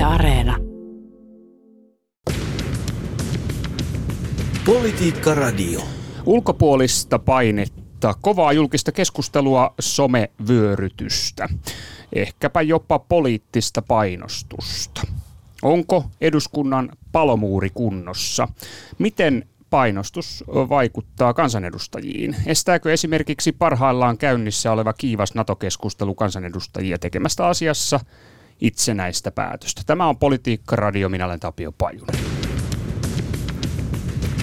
Yle Areena. Politiikka Radio. Ulkopuolista painetta, kovaa julkista keskustelua, somevyörytystä, ehkäpä jopa poliittista painostusta. Onko eduskunnan palomuuri kunnossa? Miten painostus vaikuttaa kansanedustajiin? Estääkö esimerkiksi parhaillaan käynnissä oleva kiivas NATO-keskustelu kansanedustajia tekemästä asiassa itsenäistä päätöstä? Tämä on Politiikka Radio, minä olen Tapio Pajunen.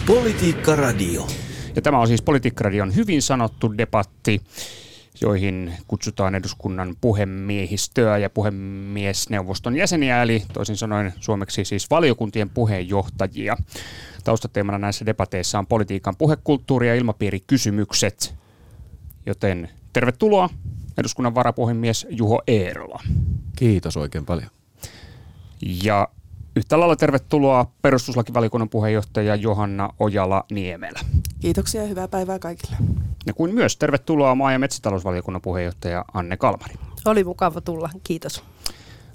Politiikka Radio. Ja tämä on siis Politiikka Radion hyvin sanottu debatti, joihin kutsutaan eduskunnan puhemiehistöä ja puhemiesneuvoston jäseniä, eli toisin sanoen suomeksi siis valiokuntien puheenjohtajia. Taustateemana näissä debateissa on politiikan puhekulttuuri ja ilmapiirikysymykset, joten tervetuloa eduskunnan varapuhemies Juho Eerola. Kiitos oikein paljon. Ja yhtä lailla tervetuloa perustuslakivaliokunnan puheenjohtaja Johanna Ojala-Niemelä. Kiitoksia ja hyvää päivää kaikille. Ja kuin myös tervetuloa maa- ja metsätalousvaliokunnan puheenjohtaja Anne Kalmari. Oli mukava tulla, kiitos.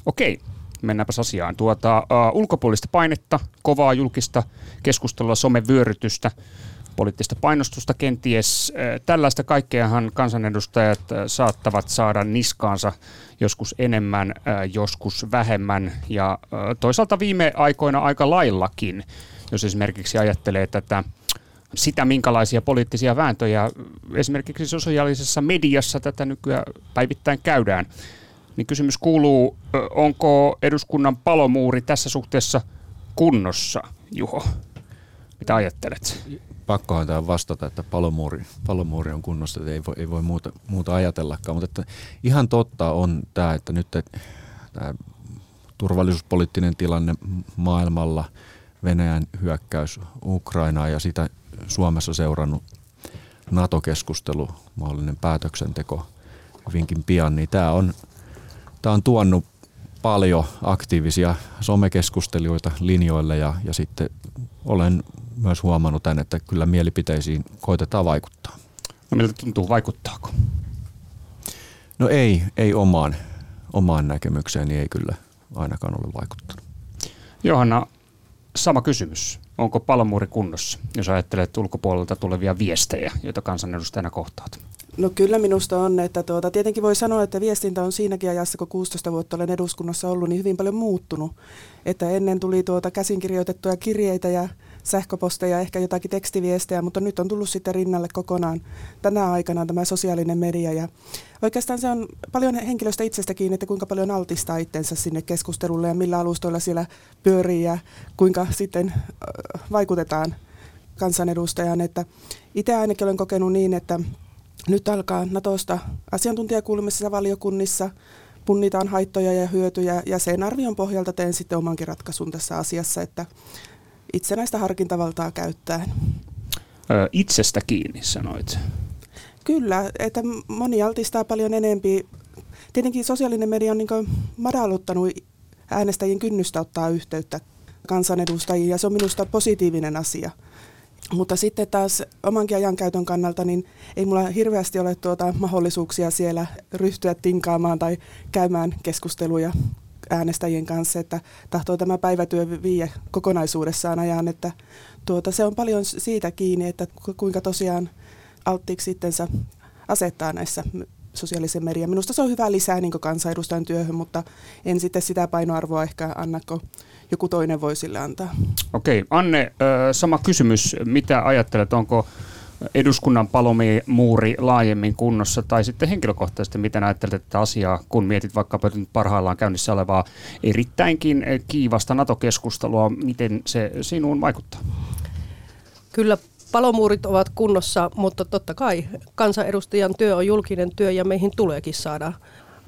Okei, mennäänpäs asiaan. Tuota, uh, ulkopuolista painetta, kovaa julkista keskustelua, somevyörytystä, poliittista painostusta kenties. Tällaista kaikkeahan kansanedustajat saattavat saada niskaansa joskus enemmän, joskus vähemmän ja toisaalta viime aikoina aika laillakin, jos esimerkiksi ajattelee tätä sitä, minkälaisia poliittisia vääntöjä esimerkiksi sosiaalisessa mediassa tätä nykyään päivittäin käydään. Niin kysymys kuuluu, onko eduskunnan palomuuri tässä suhteessa kunnossa, Juho? Mitä ajattelet? Pakkohan tämä vastata, että palomuuri, palomuuri on kunnossa, että ei voi, ei voi muuta, muuta ajatellakaan. Mutta että ihan totta on tämä, että nyt tämä turvallisuuspoliittinen tilanne maailmalla, Venäjän hyökkäys Ukrainaan ja sitä Suomessa seurannut NATO-keskustelu, mahdollinen päätöksenteko hyvinkin pian, niin tämä on, tämä on tuonut paljon aktiivisia somekeskustelijoita linjoille ja, ja sitten olen myös huomannut tämän, että kyllä mielipiteisiin koitetaan vaikuttaa. No miltä tuntuu, vaikuttaako? No ei, ei omaan, omaan näkemykseen, niin ei kyllä ainakaan ole vaikuttanut. Johanna, sama kysymys. Onko palomuuri kunnossa, jos ajattelet ulkopuolelta tulevia viestejä, joita kansanedustajana kohtaat? No kyllä minusta on, että tuota, tietenkin voi sanoa, että viestintä on siinäkin ajassa, kun 16 vuotta olen eduskunnassa ollut, niin hyvin paljon muuttunut. Että ennen tuli tuota käsinkirjoitettuja kirjeitä ja sähköposteja, ehkä jotakin tekstiviestejä, mutta nyt on tullut sitten rinnalle kokonaan tänä aikana tämä sosiaalinen media. Ja oikeastaan se on paljon henkilöstä itsestäkin, että kuinka paljon altistaa itsensä sinne keskustelulle ja millä alustoilla siellä pyörii ja kuinka sitten vaikutetaan kansanedustajan. Että itse ainakin olen kokenut niin, että nyt alkaa Natosta asiantuntijakuulemisissa valiokunnissa, punnitaan haittoja ja hyötyjä ja sen arvion pohjalta teen sitten omankin ratkaisun tässä asiassa, että itsenäistä harkintavaltaa käyttäen. itsestä kiinni sanoit. Kyllä, että moni altistaa paljon enempi. Tietenkin sosiaalinen media on niin madalluttanut äänestäjien kynnystä ottaa yhteyttä kansanedustajiin ja se on minusta positiivinen asia. Mutta sitten taas omankin ajankäytön kannalta, niin ei mulla hirveästi ole tuota mahdollisuuksia siellä ryhtyä tinkaamaan tai käymään keskusteluja äänestäjien kanssa, että tahtoo tämä päivätyö viiä kokonaisuudessaan ajan, että tuota, se on paljon siitä kiinni, että kuinka tosiaan alttiiksi sittensä asettaa näissä sosiaalisen median. Minusta se on hyvä lisää niin kansanedustajan työhön, mutta en sitten sitä painoarvoa ehkä anna, kun joku toinen voi sille antaa. Okei, Anne, sama kysymys. Mitä ajattelet, onko eduskunnan palomuuri laajemmin kunnossa, tai sitten henkilökohtaisesti, miten ajattelet tätä asiaa, kun mietit vaikkapa nyt parhaillaan käynnissä olevaa erittäinkin kiivasta NATO-keskustelua, miten se sinuun vaikuttaa? Kyllä palomuurit ovat kunnossa, mutta totta kai kansanedustajan työ on julkinen työ ja meihin tuleekin saada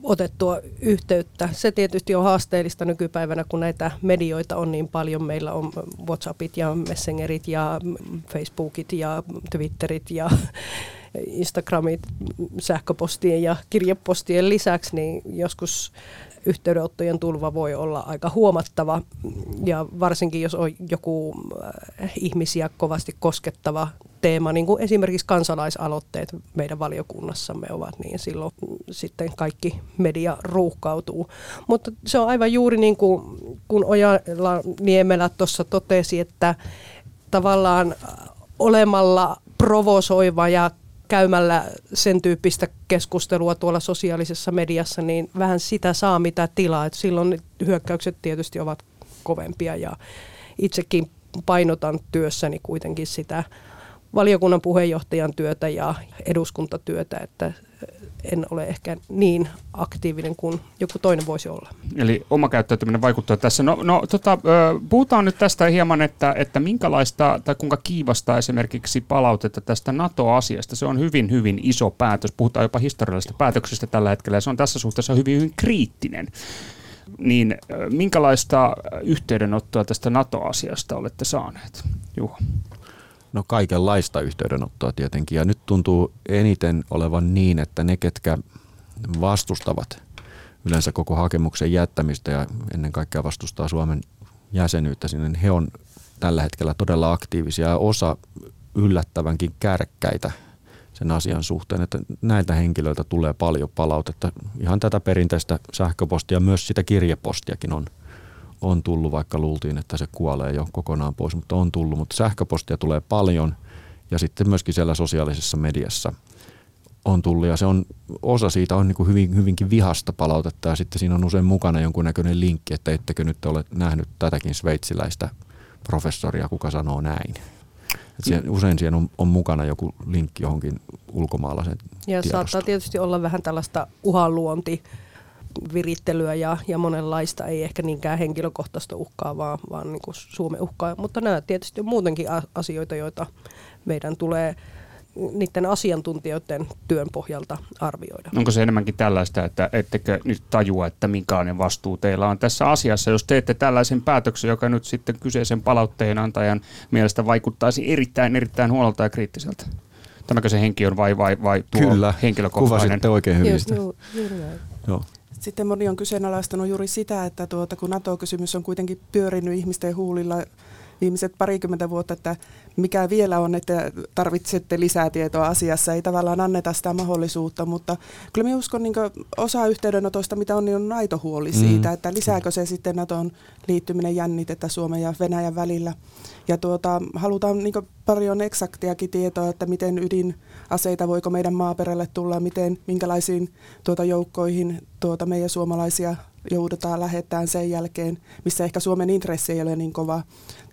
otettua yhteyttä. Se tietysti on haasteellista nykypäivänä, kun näitä medioita on niin paljon. Meillä on WhatsAppit ja Messengerit ja Facebookit ja Twitterit ja Instagramit sähköpostien ja kirjepostien lisäksi, niin joskus yhteydenottojen tulva voi olla aika huomattava ja varsinkin jos on joku äh, ihmisiä kovasti koskettava teema, niin kuin esimerkiksi kansalaisaloitteet meidän valiokunnassamme ovat, niin silloin sitten kaikki media ruuhkautuu. Mutta se on aivan juuri niin kuin kun Ojala Niemelä tuossa totesi, että tavallaan olemalla provosoiva ja käymällä sen tyyppistä keskustelua tuolla sosiaalisessa mediassa, niin vähän sitä saa mitä tilaa. Et silloin hyökkäykset tietysti ovat kovempia ja itsekin painotan työssäni kuitenkin sitä valiokunnan puheenjohtajan työtä ja eduskuntatyötä, että en ole ehkä niin aktiivinen kuin joku toinen voisi olla. Eli oma käyttäytyminen vaikuttaa tässä. No, no tota, puhutaan nyt tästä hieman, että, että minkälaista tai kuinka kiivasta esimerkiksi palautetta tästä NATO-asiasta. Se on hyvin, hyvin iso päätös. Puhutaan jopa historiallisesta päätöksestä tällä hetkellä ja se on tässä suhteessa hyvin, hyvin kriittinen. Niin minkälaista yhteydenottoa tästä NATO-asiasta olette saaneet, Juha? No kaikenlaista yhteydenottoa tietenkin. Ja nyt tuntuu eniten olevan niin, että ne, ketkä vastustavat yleensä koko hakemuksen jättämistä ja ennen kaikkea vastustaa Suomen jäsenyyttä sinne, niin he on tällä hetkellä todella aktiivisia ja osa yllättävänkin kärkkäitä sen asian suhteen, että näiltä henkilöiltä tulee paljon palautetta. Ihan tätä perinteistä sähköpostia, myös sitä kirjepostiakin on – on tullut, vaikka luultiin, että se kuolee jo kokonaan pois, mutta on tullut. Mutta sähköpostia tulee paljon ja sitten myöskin siellä sosiaalisessa mediassa on tullut ja se on, osa siitä on niin kuin hyvin, hyvinkin vihasta palautetta ja sitten siinä on usein mukana jonkunnäköinen linkki, että ettekö nyt ole nähnyt tätäkin sveitsiläistä professoria, kuka sanoo näin. Et siihen, usein siinä on, on mukana joku linkki johonkin ulkomaalaisen Ja tiedosta. saattaa tietysti olla vähän tällaista uhanluonti virittelyä ja, ja monenlaista, ei ehkä niinkään henkilökohtaista uhkaa, vaan, vaan niin kuin Suomen uhkaa. Mutta nämä tietysti on muutenkin asioita, joita meidän tulee niiden asiantuntijoiden työn pohjalta arvioida. Onko se enemmänkin tällaista, että ettekö nyt tajua, että minkälainen vastuu teillä on tässä asiassa, jos teette tällaisen päätöksen, joka nyt sitten kyseisen palautteen antajan mielestä vaikuttaisi erittäin, erittäin huonolta ja kriittiseltä? Tämäkö se henki on vai, vai, vai tuo Kyllä, henkilökohtainen? Kyllä, kuvasitte oikein hyvin sitä. Joo, joo, joo. Sitten moni on kyseenalaistanut juuri sitä, että tuota, kun NATO-kysymys on kuitenkin pyörinyt ihmisten huulilla viimeiset parikymmentä vuotta, että mikä vielä on, että tarvitsette lisää tietoa asiassa. Ei tavallaan anneta sitä mahdollisuutta, mutta kyllä minä uskon niin osa yhteydenotoista, mitä on, niin on aito huoli mm. siitä, että lisääkö se sitten NATOn liittyminen jännitettä Suomen ja Venäjän välillä. Ja tuota, halutaan niin paljon eksaktiakin tietoa, että miten ydinaseita voiko meidän maaperälle tulla, miten, minkälaisiin tuota joukkoihin tuota meidän suomalaisia joudutaan lähettämään sen jälkeen, missä ehkä Suomen intressi ei ole niin kova.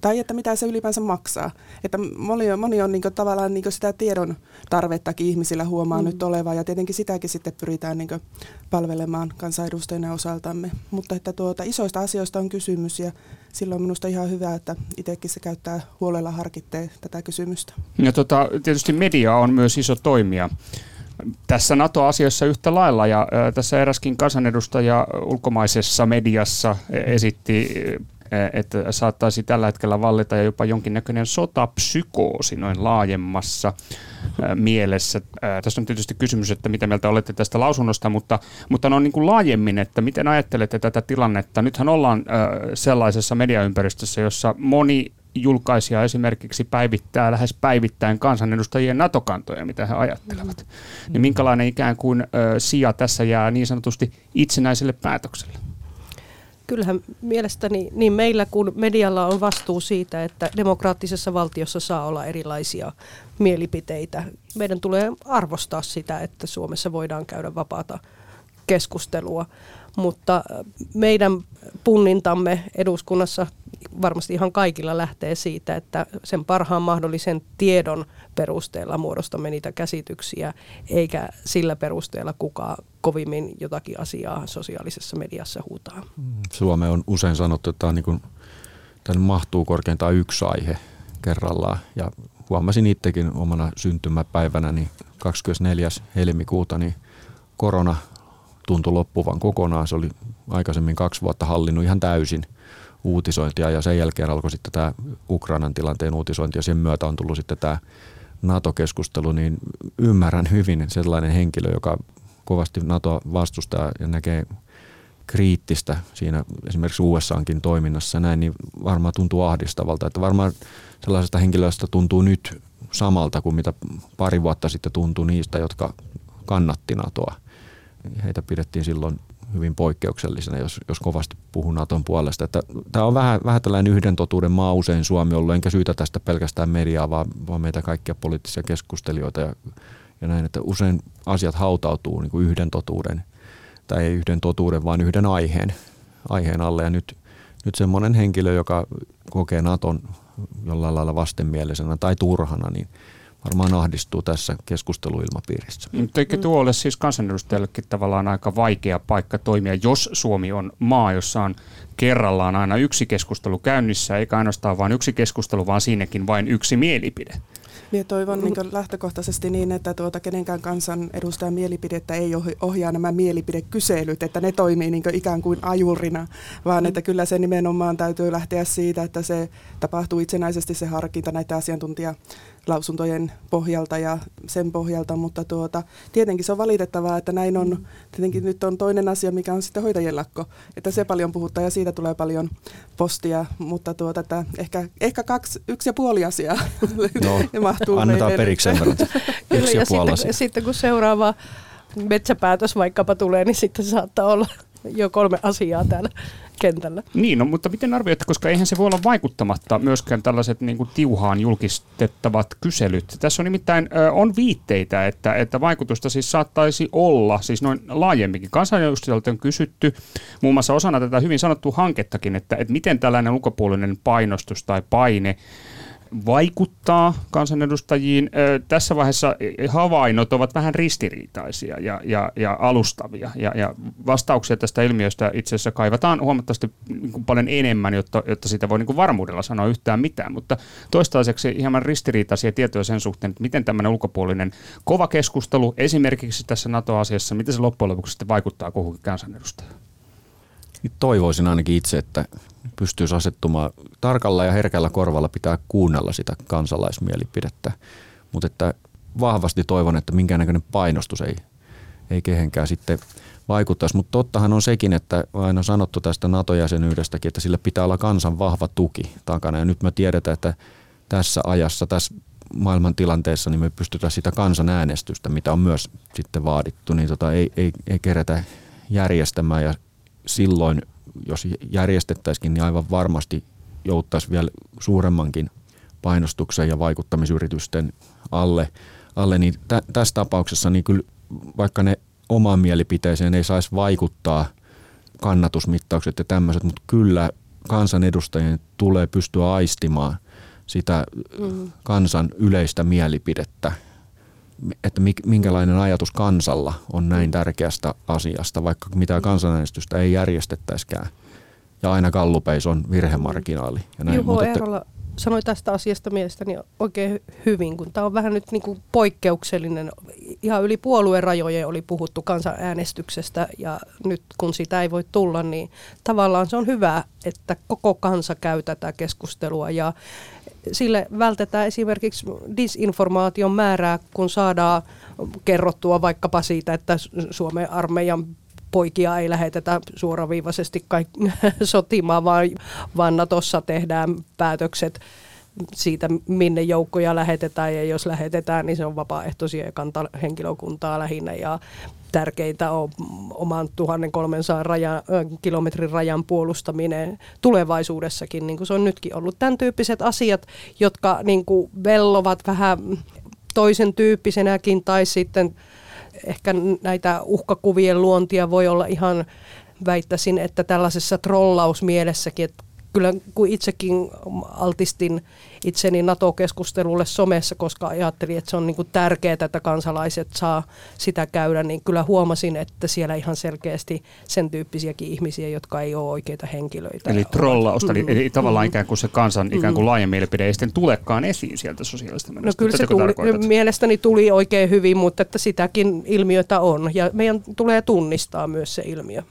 Tai että mitä se ylipäänsä maksaa. Että moni on, moni on niin tavallaan niin sitä tiedon tarvettakin ihmisillä huomaa mm. nyt oleva ja tietenkin sitäkin sitten pyritään niin palvelemaan kansanedustajien osaltamme. Mutta että tuota, isoista asioista on kysymys ja silloin on minusta ihan hyvä, että itsekin se käyttää huolella harkittee tätä kysymystä. Ja tota, tietysti media on myös iso toimija tässä NATO-asiassa yhtä lailla. Ja tässä eräskin kansanedustaja ulkomaisessa mediassa esitti että saattaisi tällä hetkellä vallita ja jopa jonkinnäköinen sotapsykoosi noin laajemmassa mielessä. Tässä on tietysti kysymys, että mitä mieltä olette tästä lausunnosta, mutta, mutta no niin kuin laajemmin, että miten ajattelette tätä tilannetta? Nythän ollaan sellaisessa mediaympäristössä, jossa moni julkaisija esimerkiksi päivittää lähes päivittäin kansanedustajien NATO-kantoja, mitä he ajattelevat. Mm. Niin minkälainen ikään kuin ö, sija tässä jää niin sanotusti itsenäiselle päätökselle? Kyllähän mielestäni niin meillä kuin medialla on vastuu siitä, että demokraattisessa valtiossa saa olla erilaisia mielipiteitä. Meidän tulee arvostaa sitä, että Suomessa voidaan käydä vapaata keskustelua, mutta meidän punnintamme eduskunnassa varmasti ihan kaikilla lähtee siitä, että sen parhaan mahdollisen tiedon perusteella muodostamme niitä käsityksiä, eikä sillä perusteella kuka kovimmin jotakin asiaa sosiaalisessa mediassa huutaa. Suome on usein sanottu, että tämä niin tänne mahtuu korkeintaan yksi aihe kerrallaan. Ja huomasin itsekin omana syntymäpäivänä, niin 24. helmikuuta, niin korona tuntui loppuvan kokonaan. Se oli aikaisemmin kaksi vuotta hallinnut ihan täysin – uutisointia ja sen jälkeen alkoi sitten tämä Ukrainan tilanteen uutisointi ja sen myötä on tullut sitten tämä NATO-keskustelu, niin ymmärrän hyvin sellainen henkilö, joka kovasti NATO vastustaa ja näkee kriittistä siinä esimerkiksi USAankin toiminnassa näin, niin varmaan tuntuu ahdistavalta. Että varmaan sellaisesta henkilöstä tuntuu nyt samalta kuin mitä pari vuotta sitten tuntui niistä, jotka kannatti NATOa. Heitä pidettiin silloin hyvin poikkeuksellisena, jos, jos kovasti puhuu Naton puolesta. Että tämä on vähän, vähän tällainen yhden totuuden maa usein Suomi ollut, enkä syytä tästä pelkästään mediaa, vaan, vaan meitä kaikkia poliittisia keskustelijoita ja, ja näin, että usein asiat hautautuu niin kuin yhden totuuden, tai ei yhden totuuden, vaan yhden aiheen, aiheen alle. Ja nyt, nyt semmoinen henkilö, joka kokee Naton jollain lailla vastenmielisenä tai turhana, niin – varmaan ahdistuu tässä keskusteluilmapiirissä. Mutta eikö tuo ole siis kansanedustajallekin tavallaan aika vaikea paikka toimia, jos Suomi on maa, jossa on kerrallaan aina yksi keskustelu käynnissä, eikä ainoastaan vain yksi keskustelu, vaan siinäkin vain yksi mielipide? Minä toivon niin lähtökohtaisesti niin, että tuota kenenkään kansan edustajan mielipidettä ei ohjaa nämä mielipidekyselyt, että ne toimii niin ikään kuin ajurina, vaan että kyllä se nimenomaan täytyy lähteä siitä, että se tapahtuu itsenäisesti se harkinta näitä asiantuntija lausuntojen pohjalta ja sen pohjalta, mutta tuota, tietenkin se on valitettavaa, että näin on. Tietenkin nyt on toinen asia, mikä on sitten hoitajien lakko, että se paljon puhuttaa ja siitä tulee paljon postia, mutta tuota, että ehkä, ehkä kaksi, yksi ja puoli asiaa no, mahtuu Annetaan periksi sen verran. Yksi ja, ja puoli sitten, sitten kun seuraava metsäpäätös vaikkapa tulee, niin sitten saattaa olla jo kolme asiaa täällä kentällä. Niin, no, mutta miten arvioitte, koska eihän se voi olla vaikuttamatta myöskään tällaiset niin kuin tiuhaan julkistettavat kyselyt. Tässä on nimittäin on viitteitä, että, että vaikutusta siis saattaisi olla, siis noin laajemminkin. Kansanedustajilta on kysytty muun muassa osana tätä hyvin sanottua hankettakin, että, että miten tällainen ulkopuolinen painostus tai paine vaikuttaa kansanedustajiin. Tässä vaiheessa havainnot ovat vähän ristiriitaisia ja, ja, ja alustavia. Ja, ja vastauksia tästä ilmiöstä itse asiassa kaivataan huomattavasti niin paljon enemmän, jotta, jotta siitä voi niin varmuudella sanoa yhtään mitään. Mutta toistaiseksi hieman ristiriitaisia tietoja sen suhteen, että miten tämmöinen ulkopuolinen kova keskustelu esimerkiksi tässä NATO-asiassa, miten se loppujen lopuksi sitten vaikuttaa kuhunkin kansanedustajaan. Toivoisin ainakin itse, että pystyisi asettumaan tarkalla ja herkällä korvalla pitää kuunnella sitä kansalaismielipidettä. Mutta että vahvasti toivon, että minkäännäköinen painostus ei, ei kehenkään sitten vaikuttaisi. Mutta tottahan on sekin, että aina sanottu tästä NATO-jäsenyydestäkin, että sille pitää olla kansan vahva tuki takana. Ja nyt me tiedetään, että tässä ajassa, tässä maailman tilanteessa, niin me pystytään sitä kansanäänestystä, mitä on myös sitten vaadittu, niin tota, ei, ei, ei kerätä järjestämään ja silloin jos järjestettäisikin, niin aivan varmasti jouttaisi vielä suuremmankin painostuksen ja vaikuttamisyritysten alle, alle niin tä, tässä tapauksessa niin kyllä vaikka ne omaan mielipiteeseen ei saisi vaikuttaa kannatusmittaukset ja tämmöiset, mutta kyllä kansanedustajien tulee pystyä aistimaan sitä mm. kansan yleistä mielipidettä että minkälainen ajatus kansalla on näin tärkeästä asiasta, vaikka mitä kansanäänestystä ei järjestettäisikään. Ja aina kallupeis on virhemarginaali. Ja näin. Juho Eerola sanoi tästä asiasta mielestäni oikein hyvin, kun tämä on vähän nyt niin kuin poikkeuksellinen. Ihan yli puolueen rajojen oli puhuttu kansanäänestyksestä ja nyt kun sitä ei voi tulla, niin tavallaan se on hyvä, että koko kansa käy tätä keskustelua ja sille vältetään esimerkiksi disinformaation määrää, kun saadaan kerrottua vaikkapa siitä, että Suomen armeijan poikia ei lähetetä suoraviivaisesti sotimaan, vaan, vaan Natossa tehdään päätökset siitä, minne joukkoja lähetetään ja jos lähetetään, niin se on vapaaehtoisia ja kantahenkilökuntaa lähinnä ja tärkeintä on oman 1300 raja, kilometrin rajan puolustaminen tulevaisuudessakin, niin kuin se on nytkin ollut. Tämän tyyppiset asiat, jotka niin kuin vellovat vähän toisen tyyppisenäkin tai sitten ehkä näitä uhkakuvien luontia voi olla ihan väittäisin, että tällaisessa trollausmielessäkin, että kyllä kun itsekin altistin itseni NATO-keskustelulle somessa, koska ajattelin, että se on niin kuin tärkeää, että kansalaiset saa sitä käydä, niin kyllä huomasin, että siellä ihan selkeästi sen tyyppisiäkin ihmisiä, jotka ei ole oikeita henkilöitä. Eli trollausta, mm. eli tavallaan mm. ikään kuin se kansan mm. ikään kuin laaja mielipide ei sitten tulekaan esiin sieltä sosiaalista No kyllä se tuli, mielestäni tuli oikein hyvin, mutta että sitäkin ilmiötä on ja meidän tulee tunnistaa myös se ilmiö.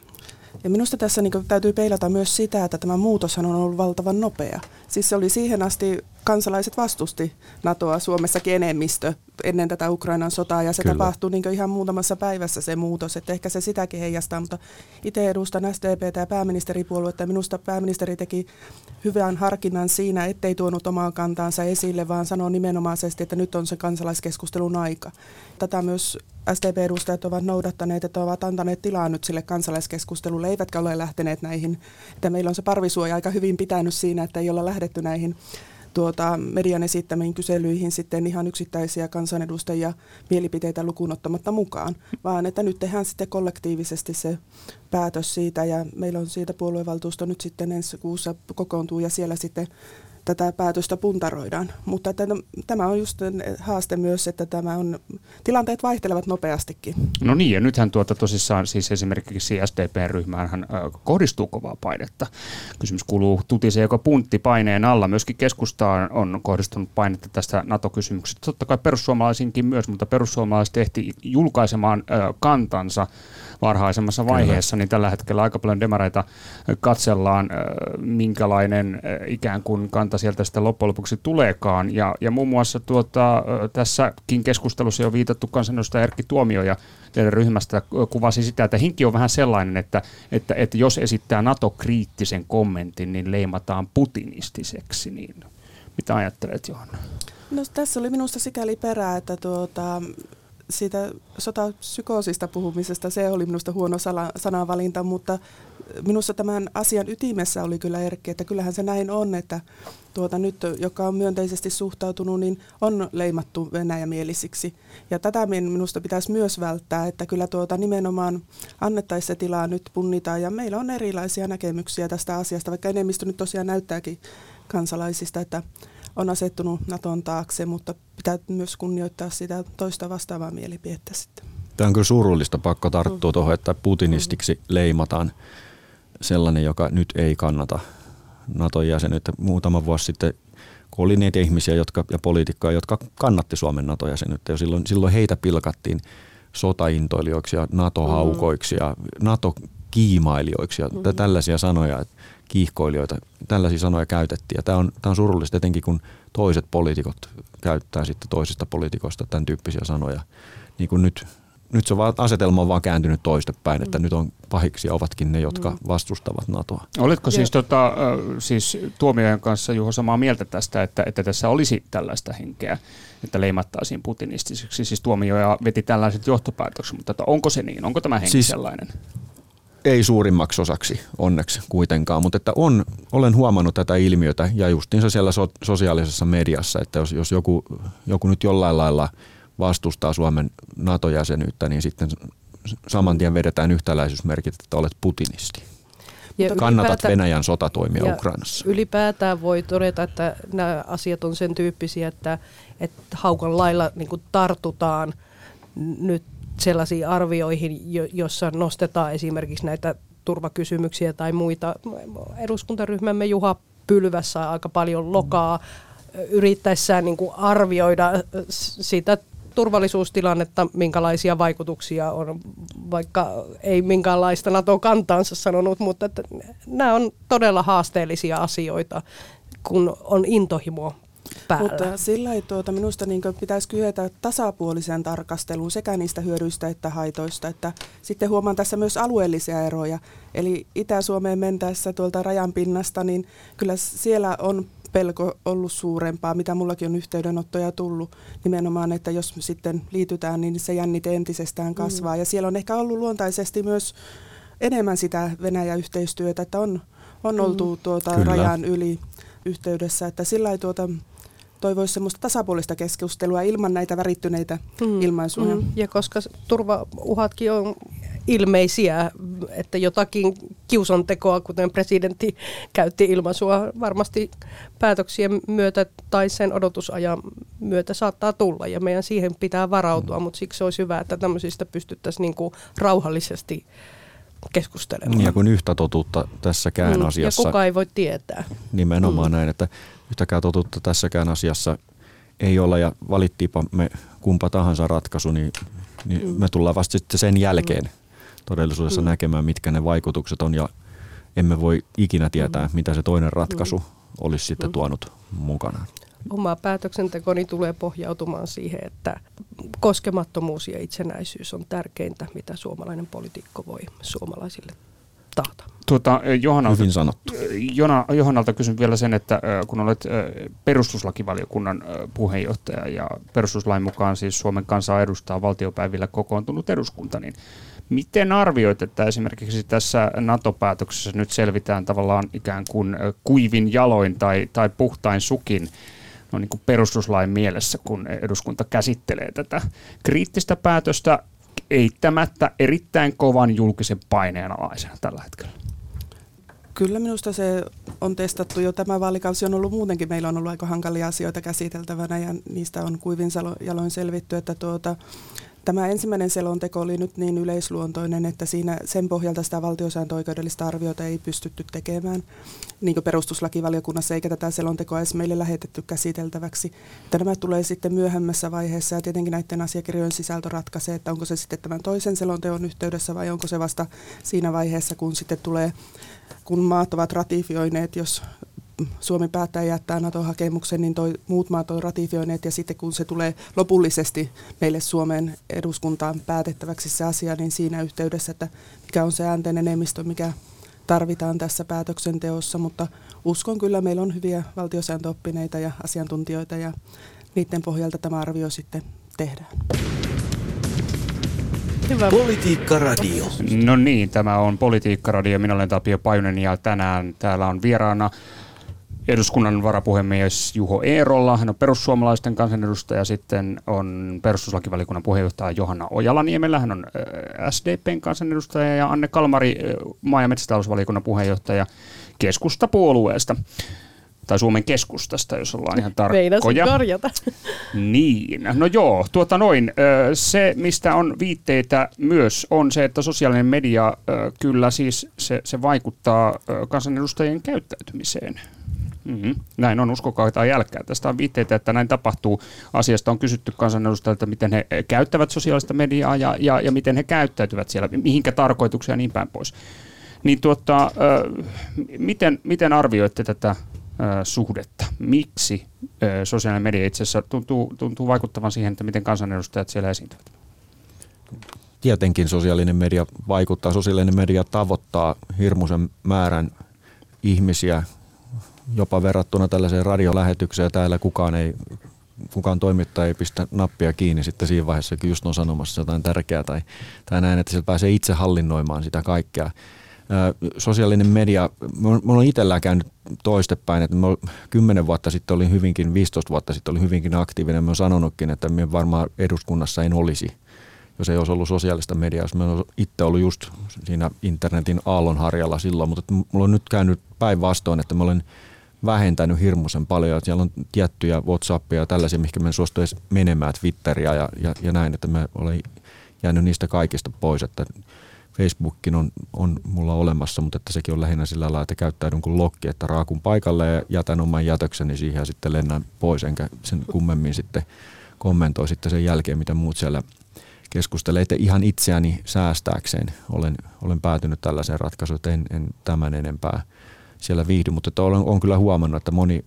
Ja minusta tässä niin täytyy peilata myös sitä, että tämä muutoshan on ollut valtavan nopea. Siis se oli siihen asti kansalaiset vastusti NATOa Suomessakin enemmistö ennen tätä Ukrainan sotaa ja se Kyllä. tapahtui niin ihan muutamassa päivässä se muutos, että ehkä se sitäkin heijastaa, mutta itse edustan SDPtä ja pääministeripuoluetta ja minusta pääministeri teki hyvän harkinnan siinä, ettei tuonut omaa kantaansa esille, vaan sanoi nimenomaisesti, että nyt on se kansalaiskeskustelun aika. Tätä myös SDP-edustajat ovat noudattaneet, että ovat antaneet tilaa nyt sille kansalaiskeskustelulle, eivätkä ole lähteneet näihin, että meillä on se parvisuoja aika hyvin pitänyt siinä, että ei olla lähdetty näihin tuota, median esittämiin kyselyihin sitten ihan yksittäisiä kansanedustajia mielipiteitä lukuun ottamatta mukaan, vaan että nyt tehdään sitten kollektiivisesti se päätös siitä ja meillä on siitä puoluevaltuusto nyt sitten ensi kuussa kokoontuu ja siellä sitten tätä päätöstä puntaroidaan. Mutta että tämä on just haaste myös, että tämä on, tilanteet vaihtelevat nopeastikin. No niin, ja nythän tuota tosissaan siis esimerkiksi SDP-ryhmään kohdistuu kovaa painetta. Kysymys kuuluu tutise joka puntti paineen alla. Myöskin keskustaan on kohdistunut painetta tästä NATO-kysymyksestä. Totta kai perussuomalaisinkin myös, mutta perussuomalaiset tehti julkaisemaan kantansa varhaisemmassa vaiheessa, Kyllä. niin tällä hetkellä aika paljon demareita katsellaan, minkälainen ikään kuin kanta sieltä sitten loppujen lopuksi tuleekaan. Ja, ja muun muassa tuota, tässäkin keskustelussa jo viitattu kansanedustaja Erkki Tuomio ja teidän ryhmästä kuvasi sitä, että hinki on vähän sellainen, että, että, että jos esittää NATO-kriittisen kommentin, niin leimataan putinistiseksi. Niin mitä ajattelet, Johanna? No, tässä oli minusta sikäli perää, että tuota, siitä sotapsykoosista puhumisesta, se oli minusta huono sala, sanavalinta, mutta minusta tämän asian ytimessä oli kyllä Erkki, että kyllähän se näin on, että tuota nyt, joka on myönteisesti suhtautunut, niin on leimattu venäjämielisiksi. Ja tätä minusta pitäisi myös välttää, että kyllä tuota nimenomaan annettaisiin se tilaa nyt punnitaan. Ja meillä on erilaisia näkemyksiä tästä asiasta, vaikka enemmistö nyt tosiaan näyttääkin kansalaisista, että on asettunut Naton taakse, mutta pitää myös kunnioittaa sitä toista vastaavaa mielipidettä sitten. Tämä on kyllä surullista, pakko tarttua mm. tuohon, että putinistiksi mm. leimataan sellainen, joka nyt ei kannata Naton jäsenyyttä. Muutama vuosi sitten kun oli niitä ihmisiä jotka, ja poliitikkoja, jotka kannatti Suomen NATO-jäsenyyttä, ja silloin, silloin heitä pilkattiin sotaintoilijoiksi ja NATO-haukoiksi ja NATO-kiimailijoiksi ja mm-hmm. tällaisia sanoja. Että kiihkoilijoita. Tällaisia sanoja käytettiin ja tämä on, tämä on surullista etenkin kun toiset poliitikot käyttää sitten toisista poliitikoista tämän tyyppisiä sanoja. Niin kuin nyt, nyt se vaan, asetelma on vaan kääntynyt toistepäin, että mm. nyt on pahiksi ja ovatkin ne, jotka mm. vastustavat NATOa. Oletko siis, tota, siis tuomioiden kanssa Juho samaa mieltä tästä, että, että tässä olisi tällaista henkeä, että leimattaisiin putinistiseksi? Siis tuomioja veti tällaiset johtopäätökset, mutta onko se niin? Onko tämä henki siis, sellainen? Ei suurimmaksi osaksi onneksi kuitenkaan, mutta että on, olen huomannut tätä ilmiötä ja justiinsa siellä so, sosiaalisessa mediassa, että jos, jos joku, joku nyt jollain lailla vastustaa Suomen NATO-jäsenyyttä, niin sitten saman tien vedetään yhtäläisyysmerkit, että olet putinisti. Ja Kannatat Venäjän sotatoimia ja Ukrainassa. Ylipäätään voi todeta, että nämä asiat on sen tyyppisiä, että, että haukan lailla niin tartutaan nyt sellaisiin arvioihin, jo, jossa nostetaan esimerkiksi näitä turvakysymyksiä tai muita. Eduskuntaryhmämme Juha Pylväs saa aika paljon lokaa yrittäessään niin kuin arvioida sitä turvallisuustilannetta, minkälaisia vaikutuksia on, vaikka ei minkäänlaista NATO-kantaansa sanonut, mutta että nämä on todella haasteellisia asioita, kun on intohimo päällä. Mutta sillä ei tuota, minusta niin pitäisi kyetä tasapuoliseen tarkasteluun sekä niistä hyödyistä että haitoista. Että sitten huomaan tässä myös alueellisia eroja. Eli Itä-Suomeen mentäessä tuolta rajan pinnasta, niin kyllä siellä on pelko ollut suurempaa, mitä mullakin on yhteydenottoja tullut nimenomaan, että jos sitten liitytään, niin se jännite entisestään kasvaa. Mm. Ja siellä on ehkä ollut luontaisesti myös enemmän sitä Venäjä-yhteistyötä, että on, on mm. oltu tuota rajan yli yhteydessä, että sillä ei tuota, toivoisi semmoista tasapuolista keskustelua ilman näitä värittyneitä mm. ilmaisuja. Mm. Ja koska turvauhatkin on ilmeisiä, että jotakin kiusantekoa, kuten presidentti käytti ilmaisua, varmasti päätöksien myötä tai sen odotusajan myötä saattaa tulla ja meidän siihen pitää varautua, mm. mutta siksi olisi hyvä, että tämmöisistä pystyttäisiin niinku rauhallisesti keskustelemaan. Ja kun yhtä totuutta tässäkään mm, asiassa. Ja kuka ei voi tietää. Nimenomaan mm. näin, että yhtäkään totuutta tässäkään asiassa ei olla ja valittiipa me kumpa tahansa ratkaisu, niin, niin mm. me tullaan vasta sitten sen jälkeen mm. todellisuudessa mm. näkemään, mitkä ne vaikutukset on ja emme voi ikinä tietää, mm. mitä se toinen ratkaisu mm. olisi sitten mm. tuonut mukanaan. Oma päätöksentekoni tulee pohjautumaan siihen, että koskemattomuus ja itsenäisyys on tärkeintä, mitä suomalainen poliitikko voi suomalaisille taata. Tuota, Johannalta, Hyvin sanottu. Jona, Johannalta kysyn vielä sen, että kun olet perustuslakivaliokunnan puheenjohtaja ja perustuslain mukaan siis Suomen kansaa edustaa valtiopäivillä kokoontunut eduskunta, niin miten arvioit, että esimerkiksi tässä NATO-päätöksessä nyt selvitään tavallaan ikään kuin kuivin jaloin tai, tai puhtain sukin no niin kuin perustuslain mielessä, kun eduskunta käsittelee tätä kriittistä päätöstä eittämättä erittäin kovan julkisen paineen alaisena tällä hetkellä? Kyllä minusta se on testattu jo. Tämä vaalikausi on ollut muutenkin. Meillä on ollut aika hankalia asioita käsiteltävänä ja niistä on kuivin jaloin selvitty, että tuota, Tämä ensimmäinen selonteko oli nyt niin yleisluontoinen, että siinä sen pohjalta sitä valtiosääntöoikeudellista arviota ei pystytty tekemään niin kuin perustuslakivaliokunnassa, eikä tätä selontekoa edes meille lähetetty käsiteltäväksi. Tämä tulee sitten myöhemmässä vaiheessa ja tietenkin näiden asiakirjojen sisältö ratkaisee, että onko se sitten tämän toisen selonteon yhteydessä vai onko se vasta siinä vaiheessa, kun sitten tulee, kun maat ovat ratifioineet, jos Suomi päättää jättää NATO-hakemuksen, niin toi, muut maat on ratifioineet ja sitten kun se tulee lopullisesti meille Suomen eduskuntaan päätettäväksi se asia, niin siinä yhteydessä, että mikä on se äänten enemmistö, mikä tarvitaan tässä päätöksenteossa, mutta uskon kyllä, meillä on hyviä valtiosääntöoppineita ja asiantuntijoita ja niiden pohjalta tämä arvio sitten tehdään. Hyvä. Politiikka Radio. No niin, tämä on Politiikka Radio. Minä olen Tapio Pajunen ja tänään täällä on vieraana eduskunnan varapuhemies Juho Eerolla. Hän on perussuomalaisten kansanedustaja, sitten on perustuslakivaliokunnan puheenjohtaja Johanna Ojalaniemellä. Hän on SDPn kansanedustaja ja Anne Kalmari, maa- ja metsätalousvaliokunnan puheenjohtaja keskustapuolueesta tai Suomen keskustasta, jos ollaan ihan tarkkoja. korjata. Niin, no joo, tuota noin. Se, mistä on viitteitä myös, on se, että sosiaalinen media kyllä siis se, se vaikuttaa kansanedustajien käyttäytymiseen. Mm-hmm. Näin on, uskokaa tai jälkää. Tästä on viitteitä, että näin tapahtuu. Asiasta on kysytty kansanedustajilta, miten he käyttävät sosiaalista mediaa ja, ja, ja miten he käyttäytyvät siellä, mihinkä tarkoituksia ja niin päin pois. Niin tuota, miten, miten arvioitte tätä suhdetta? Miksi sosiaalinen media itse asiassa tuntuu, tuntuu vaikuttavan siihen, että miten kansanedustajat siellä esiintyvät? Tietenkin sosiaalinen media vaikuttaa. Sosiaalinen media tavoittaa hirmuisen määrän ihmisiä jopa verrattuna tällaiseen radiolähetykseen. Täällä kukaan ei kukaan toimittaja ei pistä nappia kiinni sitten siinä vaiheessa, kun just on sanomassa jotain tärkeää tai, tai näin, että sieltä pääsee itse hallinnoimaan sitä kaikkea. sosiaalinen media, minulla on itsellään käynyt toistepäin, että kymmenen vuotta sitten olin hyvinkin, 15 vuotta sitten olin hyvinkin aktiivinen. Mä olen sanonutkin, että minä varmaan eduskunnassa en olisi, jos ei olisi ollut sosiaalista mediaa. Mä olen itse ollut just siinä internetin aallonharjalla silloin, mutta mulla on nyt käynyt päinvastoin, että mä olen – vähentänyt hirmuisen paljon. Että siellä on tiettyjä Whatsappia ja tällaisia, mihin me suostu edes menemään, Twitteriä ja, ja, ja näin, että mä olen jäänyt niistä kaikista pois. Että Facebookin on, on mulla olemassa, mutta että sekin on lähinnä sillä lailla, että käyttäydyn kuin lokki, että raakun paikalle ja jätän oman jätökseni siihen ja sitten lennän pois, enkä sen kummemmin sitten kommentoi sitten sen jälkeen, mitä muut siellä keskustelee. Että ihan itseäni säästääkseen olen, olen päätynyt tällaiseen ratkaisuun, että en, en tämän enempää – siellä viihdy, mutta olen, olen kyllä huomannut, että moni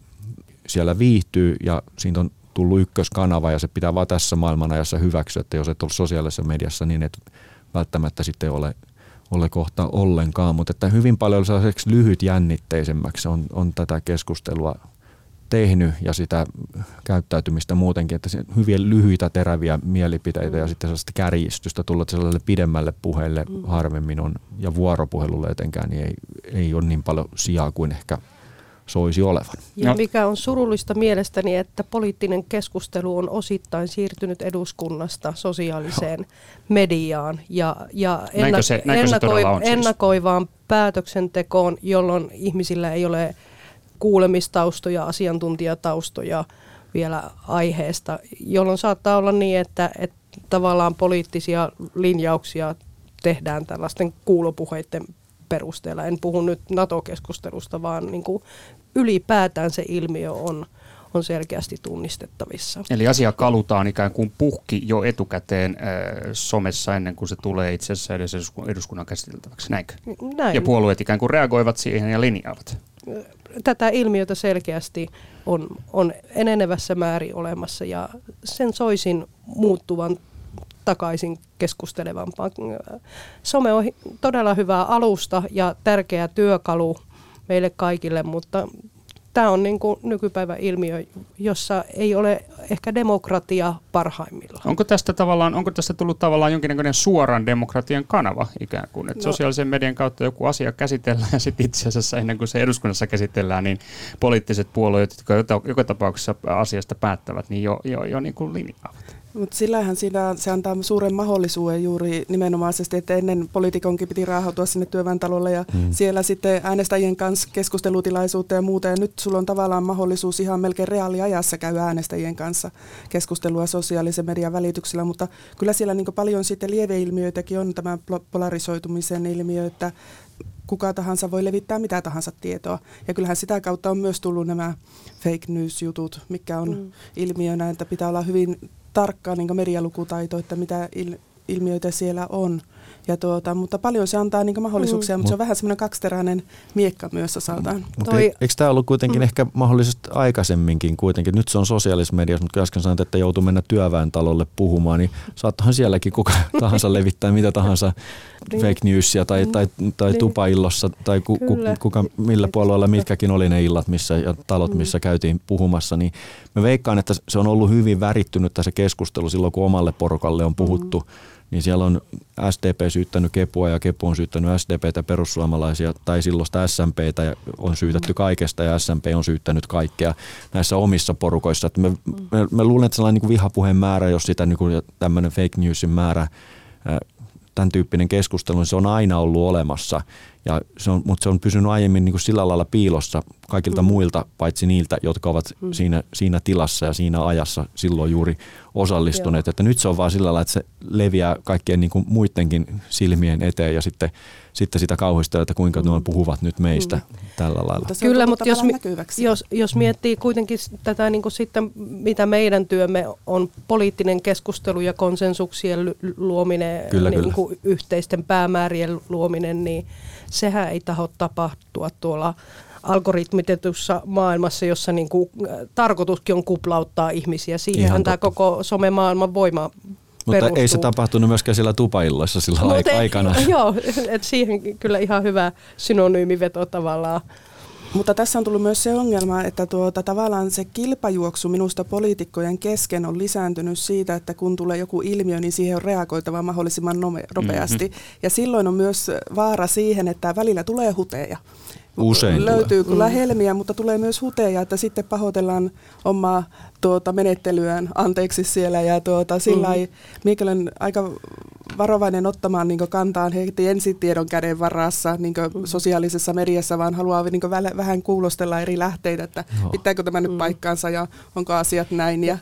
siellä viihtyy ja siitä on tullut ykköskanava ja se pitää vaan tässä maailmanajassa hyväksyä, että jos et ole sosiaalisessa mediassa, niin et välttämättä sitten ole, ole kohta ollenkaan, mutta että hyvin paljon sellaiseksi lyhyt jännitteisemmäksi on, on tätä keskustelua tehnyt ja sitä käyttäytymistä muutenkin, että hyvin lyhyitä teräviä mielipiteitä ja sitten sellaista kärjistystä tulla sellaiselle pidemmälle puheelle mm. harvemmin on ja vuoropuhelulle etenkään niin ei, ei ole niin paljon sijaa kuin ehkä soisi olevan. Ja no. mikä on surullista mielestäni, että poliittinen keskustelu on osittain siirtynyt eduskunnasta sosiaaliseen mediaan ja, ja ennak- se, ennakoi- on siis? ennakoivaan päätöksentekoon, jolloin ihmisillä ei ole kuulemistaustoja, asiantuntijataustoja vielä aiheesta, jolloin saattaa olla niin, että, että tavallaan poliittisia linjauksia tehdään tällaisten kuulopuheiden perusteella. En puhu nyt NATO-keskustelusta, vaan niin kuin ylipäätään se ilmiö on, on selkeästi tunnistettavissa. Eli asia kalutaan ikään kuin puhki jo etukäteen äh, somessa ennen kuin se tulee itse asiassa edes eduskunnan käsiteltäväksi, näinkö? Näin. Ja puolueet ikään kuin reagoivat siihen ja linjaavat tätä ilmiötä selkeästi on, on enenevässä määrin olemassa ja sen soisin muuttuvan takaisin keskustelevampaan. Some on todella hyvä alusta ja tärkeä työkalu meille kaikille, mutta tämä on niin kuin nykypäivän ilmiö, jossa ei ole ehkä demokratia parhaimmillaan. Onko tästä tavallaan, onko tästä tullut tavallaan jonkinnäköinen suoran demokratian kanava ikään kuin, että no. sosiaalisen median kautta joku asia käsitellään ja sitten itse asiassa ennen kuin se eduskunnassa käsitellään, niin poliittiset puolueet, jotka joka tapauksessa asiasta päättävät, niin jo, jo, jo niin kuin linjaavat. Mutta sillähän siinä, se antaa suuren mahdollisuuden juuri nimenomaisesti, että ennen poliitikonkin piti raahautua sinne työväentalolle ja hmm. siellä sitten äänestäjien kanssa keskustelutilaisuutta ja muuta. Ja nyt sulla on tavallaan mahdollisuus ihan melkein reaaliajassa käydä äänestäjien kanssa keskustelua sosiaalisen median välityksellä, mutta kyllä siellä niin paljon sitten lieveilmiöitäkin on tämä polarisoitumisen ilmiö, että kuka tahansa voi levittää mitä tahansa tietoa. Ja kyllähän sitä kautta on myös tullut nämä fake news-jutut, mikä on mm. ilmiönä, että pitää olla hyvin tarkkaa niin medialukutaito, että mitä il, ilmiöitä siellä on. Ja tuota, mutta paljon se antaa niin mahdollisuuksia, mm. mutta se on vähän semmoinen kaksiteräinen miekka myös osaltaan. Mutta Toi... eikö tämä ollut kuitenkin mm. ehkä mahdollisesti aikaisemminkin kuitenkin? Nyt se on sosiaalisessa mediassa, mutta äsken sanoit, että joutuu mennä työväen talolle puhumaan, niin saattahan sielläkin kuka tahansa levittää mitä tahansa niin. fake newsia tai, mm. tai, tai niin. tupaillossa tai ku, ku, kuka, millä puolueella mitkäkin oli ne illat missä, ja talot, mm. missä käytiin puhumassa. Niin mä veikkaan, että se on ollut hyvin värittynyt se keskustelu silloin, kun omalle porukalle on puhuttu. Mm niin siellä on SDP syyttänyt Kepua ja Kepu on syyttänyt SDPtä perussuomalaisia tai silloista SMPtä ja on syytetty kaikesta ja SMP on syyttänyt kaikkea näissä omissa porukoissa. Että me, me, me luulen, että sellainen niin vihapuheen määrä, jos sitä niin kuin tämmöinen fake newsin määrä tämän tyyppinen keskustelu, niin se on aina ollut olemassa. Ja se on, mutta se on pysynyt aiemmin niin kuin sillä lailla piilossa kaikilta mm. muilta, paitsi niiltä, jotka ovat mm. siinä, siinä tilassa ja siinä ajassa silloin juuri osallistuneet. Joo. Että nyt se on vaan sillä lailla, että se leviää kaikkien niin kuin muidenkin silmien eteen ja sitten, sitten sitä kauhistelee, että kuinka mm. ne puhuvat nyt meistä mm. tällä lailla. Mutta Kyllä, mutta jos, jos, jos miettii kuitenkin tätä niin kuin sitten, mitä meidän työmme on poliittinen keskustelu ja konsensuksien luominen, kyllä, niin kyllä. Kuin yhteisten päämäärien luominen, niin sehän ei taho tapahtua tuolla algoritmitetussa maailmassa, jossa niin kuin, äh, tarkoituskin on kuplauttaa ihmisiä. Siihenhän tämä koko somemaailman voima mutta perustuu. ei se tapahtunut myöskään siellä tupailloissa sillä Mut aikana. Ei, joo, että siihen kyllä ihan hyvä synonyymiveto tavallaan. Mutta tässä on tullut myös se ongelma, että tuota, tavallaan se kilpajuoksu minusta poliitikkojen kesken on lisääntynyt siitä, että kun tulee joku ilmiö, niin siihen on reagoitava mahdollisimman nopeasti. Mm-hmm. Ja silloin on myös vaara siihen, että välillä tulee huteja. Usein Löytyy tulee. kyllä mm. helmiä, mutta tulee myös huteja, että sitten pahoitellaan omaa tuota, menettelyään anteeksi siellä. Ja tuota, sillä mm. olen aika varovainen ottamaan niin kantaan heti ensitiedon käden varassa niin mm. sosiaalisessa mediassa, vaan haluaa niin vähän kuulostella eri lähteitä, että no. pitääkö tämä nyt mm. paikkaansa ja onko asiat näin. Ja,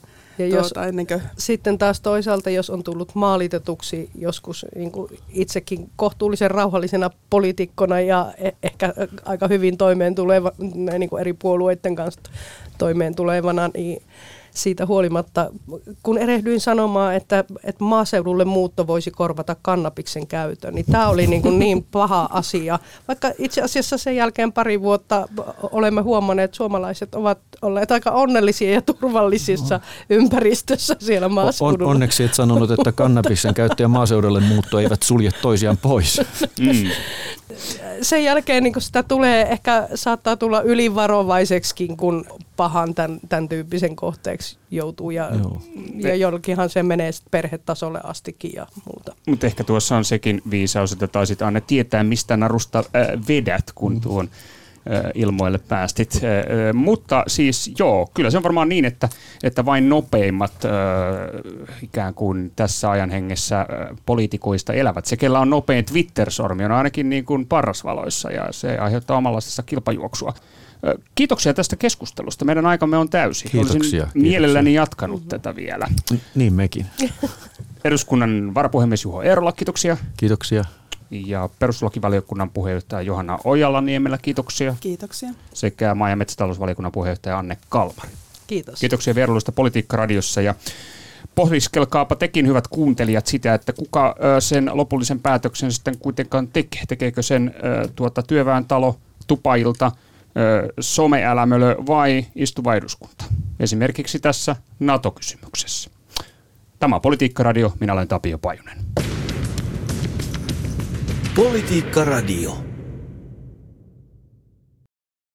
ja jos, tuota, ennen kuin... Sitten taas toisaalta, jos on tullut maalitetuksi joskus niin kuin itsekin kohtuullisen rauhallisena poliitikkona ja e- ehkä aika hyvin toimeen tuleva, niin kuin eri puolueiden kanssa toimeen tulevana, niin siitä huolimatta, kun erehdyin sanomaan, että, että maaseudulle muutto voisi korvata kannabiksen käytön, niin tämä oli niin, kuin niin paha asia. Vaikka itse asiassa sen jälkeen pari vuotta olemme huomanneet, että suomalaiset ovat olleet aika onnellisia ja turvallisissa no. ympäristössä siellä maaseudulla. On, onneksi et sanonut, että kannabiksen käyttö ja maaseudulle muutto eivät sulje toisiaan pois. Mm sen jälkeen niin sitä tulee, ehkä saattaa tulla ylivarovaiseksikin, kun pahan tämän, tämän tyyppisen kohteeksi joutuu. Ja, ja jollakinhan se menee perhetasolle astikin ja muuta. Mutta ehkä tuossa on sekin viisaus, että taisit aina tietää, mistä narusta äh, vedät, kun mm. tuon ilmoille päästit. Mutta siis joo, kyllä se on varmaan niin, että, että vain nopeimmat ikään kuin tässä ajan hengessä poliitikoista elävät. Se, kellä on nopein Twitter-sormi, on ainakin niin kuin parrasvaloissa ja se aiheuttaa omanlaisessa kilpajuoksua. Kiitoksia tästä keskustelusta. Meidän aikamme on täysi. Kiitoksia. Olisin kiitoksia. mielelläni jatkanut mm-hmm. tätä vielä. Niin mekin. Eduskunnan varapuhemies Juho Eerola, kiitoksia. Kiitoksia ja perustuslakivaliokunnan puheenjohtaja Johanna Ojala-Niemelä, kiitoksia. Kiitoksia. Sekä maa- ja metsätalousvaliokunnan puheenjohtaja Anne Kalmari. Kiitos. Kiitoksia vierailusta Politiikka-radiossa ja pohdiskelkaapa tekin hyvät kuuntelijat sitä, että kuka sen lopullisen päätöksen sitten kuitenkaan tekee. Tekeekö sen tuota, työväentalo, tupailta someälämölö vai istuva eduskunta? Esimerkiksi tässä NATO-kysymyksessä. Tämä on Politiikka-radio, minä olen Tapio Pajunen. Politiikka Radio.